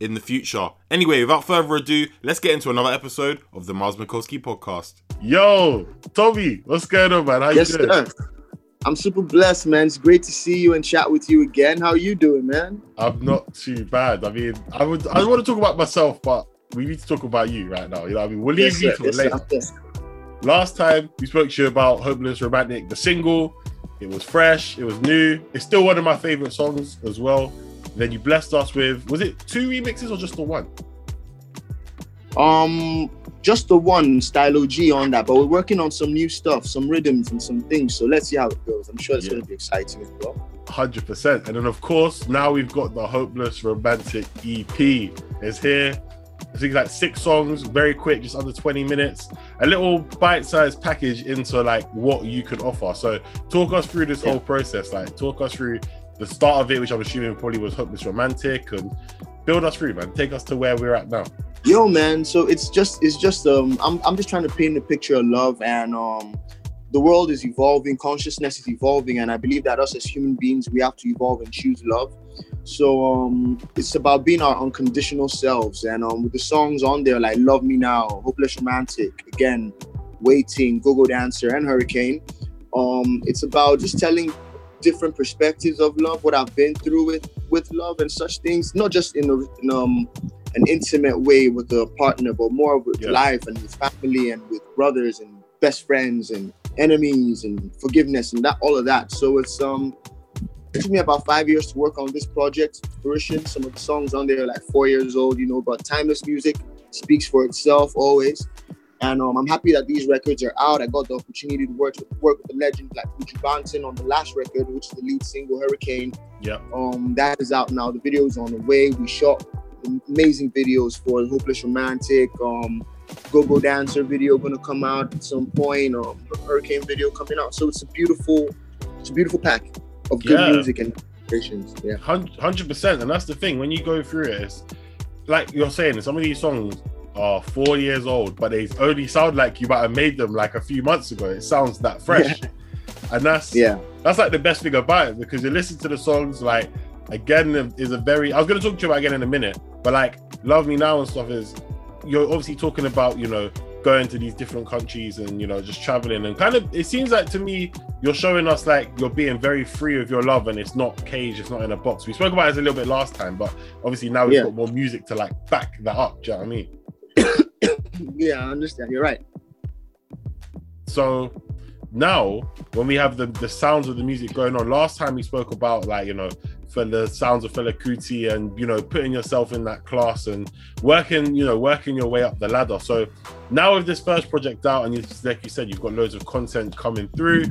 in the future. Anyway, without further ado, let's get into another episode of the Miles Mikulski podcast. Yo, Tomi, what's going on, man? How yes, you doing? sir. I'm super blessed, man. It's great to see you and chat with you again. How you doing, man? I'm not too bad. I mean, I would I want to talk about myself, but we need to talk about you right now. You know, what I mean, we'll leave Yes, you sir. to Yes, it later. sir. Yes. Last time we spoke to you about Hopeless Romantic, the single. It was fresh, it was new. It's still one of my favorite songs as well. Then you blessed us with was it two remixes or just the one? Um, just the one Stylo G on that, but we're working on some new stuff, some rhythms and some things. So let's see how it goes. I'm sure it's Yeah. going to be exciting as well. Hundred percent. And then of course now we've got the Hopeless Romantic EP is here. I think like six songs, very quick, just under 20 minutes. A little bite-sized package into like what you could offer. So talk us through this Yeah. whole process. Like talk us through the start of it, which I'm assuming probably was Hopeless Romantic, and build us through, man. Take us to where we're at now. Yo, man. So it's just, it's just, um, I'm, I'm just trying to paint a picture of love, and um, the world is evolving, consciousness is evolving, and I believe that us as human beings, we have to evolve and choose love. So um, it's about being our unconditional selves, and um, with the songs on there like "Love Me Now," "Hopeless Romantic," again, "Waiting," "Go Go Dancer," and "Hurricane." Um, it's about just telling different perspectives of love, what I've been through with with love and such things, not just in, a, in um an intimate way with a partner, but more with Yeah. life and with family and with brothers and best friends and enemies and forgiveness and that all of that. So it's um it took me about five years to work on this project fruition. Some of the songs on there are like four years old, you know, but timeless music speaks for itself always. And um, I'm happy that these records are out. I got the opportunity to work with work with the legend like Buju Banton on the last record, which is the lead single Hurricane. Yeah. Um, that is out now. The video is on the way. We shot amazing videos for Hopeless Romantic. Um, Go Go Dancer video gonna come out at some point. Um, Hurricane video coming out. So it's a beautiful, it's a beautiful pack of good Yeah. music and creations. Yeah. Hundred percent, and that's the thing. When you go through it, it's like you're saying. Some of these songs are four years old, but they only sound like you might have made them like a few months ago. It sounds that fresh, and that's Yeah. that's like the best thing about it because you listen to the songs like again is a very. I was going to talk to you about again in a minute, but like "Love Me Now" and stuff is you're obviously talking about you know going to these different countries and you know just traveling and kind of it seems like to me you're showing us like you're being very free of your love and it's not caged, it's not in a box. We spoke about it a little bit last time, but obviously now we've Yeah. got more music to like back that up. Do you know what I mean? Yeah, I understand. You're right. So now when we have the, the sounds of the music going on, last time we spoke about like, you know, for the sounds of Fela Kuti and you know, putting yourself in that class and working, you know, working your way up the ladder. So now with this first project out, and like you said, you've got loads of content coming through.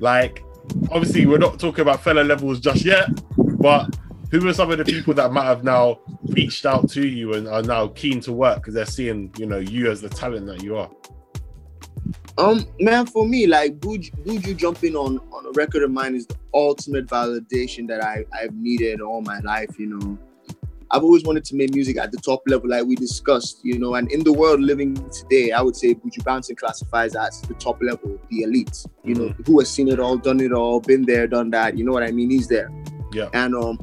Like, obviously, we're not talking about Fela levels just yet, but who are some of the people that might have now reached out to you and are now keen to work because they're seeing, you know, you as the talent that you are? Um, man, for me, like Buju, Buju jumping on on a record of mine is the ultimate validation that I I've needed all my life. You know, I've always wanted to make music at the top level, like we discussed, you know. And in the world living today, I would say Buju Banton classifies as the top level, the elite. You know, who has seen it all, done it all, been there, done that. You know what I mean? He's there. Yeah. And um,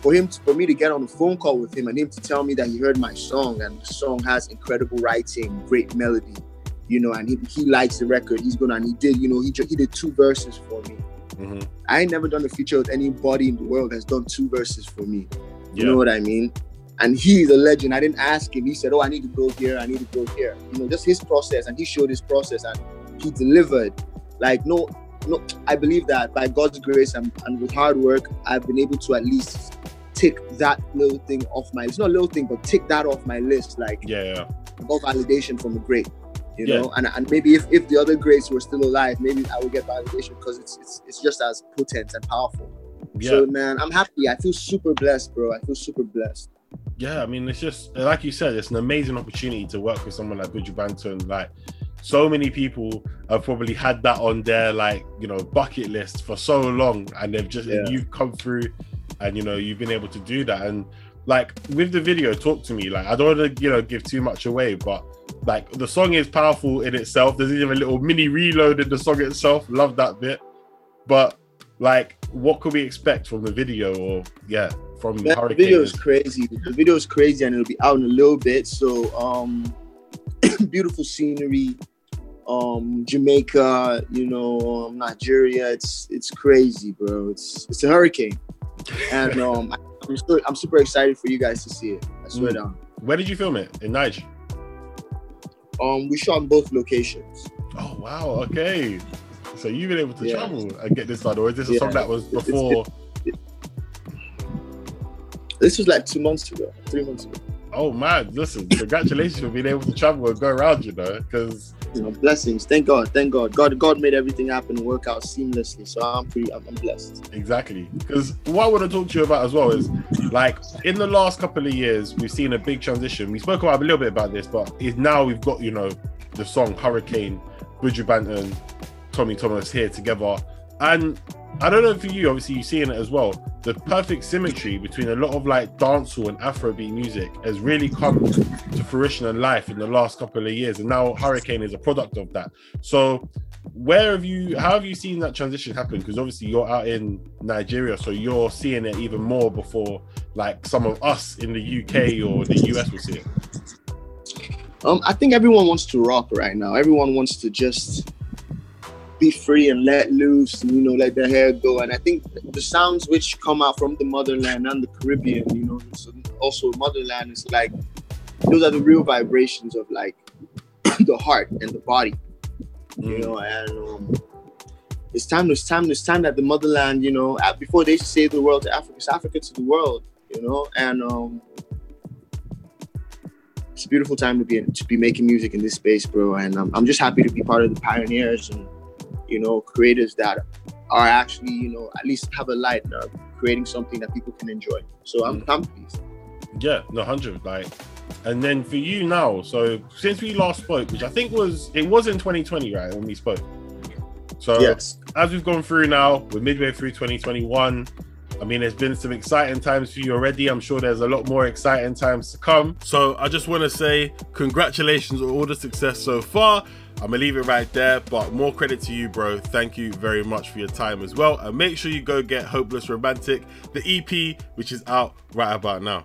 for him, to, for me to get on a phone call with him and him to tell me that he heard my song and the song has incredible writing, great melody, you know, and he, he likes the record. He's gonna and he did, you know, he he did two verses for me. hmm I ain't never done a feature with anybody in the world that's done two verses for me. You Yeah. know what I mean? And he's a legend. I didn't ask him. He said, "Oh, I need to go here. I need to go here." You know, just his process, and he showed his process, and he delivered. Like no, no. I believe that by God's grace and, and with hard work, I've been able to at least tick that little thing off my. It's not a little thing, but tick that off my list. Like Yeah, yeah. validation from a great, you Yeah. know. And, and maybe if, if the other greats were still alive, maybe I would get validation because it's, it's it's just as potent and powerful. Yeah. So man, I'm happy. I feel super blessed, bro. I feel super blessed. yeah, I mean, it's just like you said, it's an amazing opportunity to work with someone like Buju Banton. Like, so many people have probably had that on their like you know bucket list for so long, and they've just Yeah. you've come through, and you know you've been able to do that. And like with the video, talk to me. Like, I don't want to you know give too much away, but like the song is powerful in itself. There's even a little mini reload in the song itself. Love that bit, but like, what could we expect from the video or yeah from the video is crazy. The video is crazy, and it'll be out in a little bit. So um, beautiful scenery. Um, Jamaica, you know, um, Nigeria. It's it's crazy, bro. It's it's a hurricane, and um, I'm super, I'm super excited for you guys to see it. I swear Mm. down. Where did you film it? In Niger? Um, we shot in both locations. Oh wow, okay. So you've been able to Yeah. travel and get this done, or is this a Yeah. song that was before? This was like two months ago, three months ago. Oh man, listen, congratulations for being able to travel and go around, you know, because You know, blessings. Thank God. Thank God. God, God made everything happen work out seamlessly. So I'm pretty. I'm, I'm blessed. exactly. Because what I want to talk to you about as well is like in the last couple of years, we've seen a big transition. We spoke about a little bit about this, but now we've got you know the song Hurricane, Buju Banton, Tomi Thomas here together, and I don't know for you, obviously you've seen it as well. The perfect symmetry between a lot of like dancehall and Afrobeat music has really come to fruition and life in the last couple of years, and now Hurricane is a product of that. So, where have you? How have you seen that transition happen? Because obviously you're out in Nigeria, so you're seeing it even more before like some of us in the UK or the US will see it. Um, I think everyone wants to rock right now. Everyone wants to just be free and let loose, and you know, let their hair go. And I think the sounds which come out from the motherland and the Caribbean, you know, so also motherland is like those are the real vibrations of like the heart and the body, you Mm. know. And um, it's time. It's time. It's time that the motherland, you know, uh, before they say the world to Africa, it's Africa to the world, you know. And um, it's a beautiful time to be to be making music in this space, bro. And I'm, I'm just happy to be part of the pioneers and you know creators that are actually you know at least have a light are creating something that people can enjoy. So I'm, mm. I'm pleased. Yeah, no, hundred. Like, and then for you now, so since we last spoke, which I think was it was in 2020, right, when we spoke. So yes. as we've gone through now, we're midway through 2021. I mean, there's been some exciting times for you already. I'm sure there's a lot more exciting times to come. So I just want to say congratulations on all the success so far. I'm gonna leave it right there, but more credit to you, bro. Thank you very much for your time as well. And make sure you go get Hopeless Romantic, the EP, which is out right about now.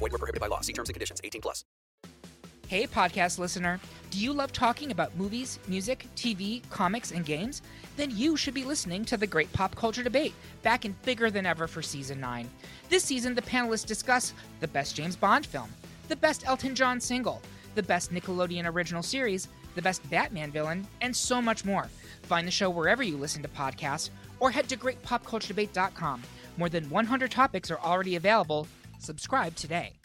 Void were prohibited by law. See terms and conditions. 18 plus. Hey, podcast listener. Do you love talking about movies, music, TV, comics, and games? Then you should be listening to the Great Pop Culture Debate, back and bigger than ever for season 9. This season, the panelists discuss the best James Bond film, the best Elton John single, the best Nickelodeon original series, the best Batman villain, and so much more. Find the show wherever you listen to podcasts or head to greatpopculturedebate.com. More than 100 topics are already available Subscribe today.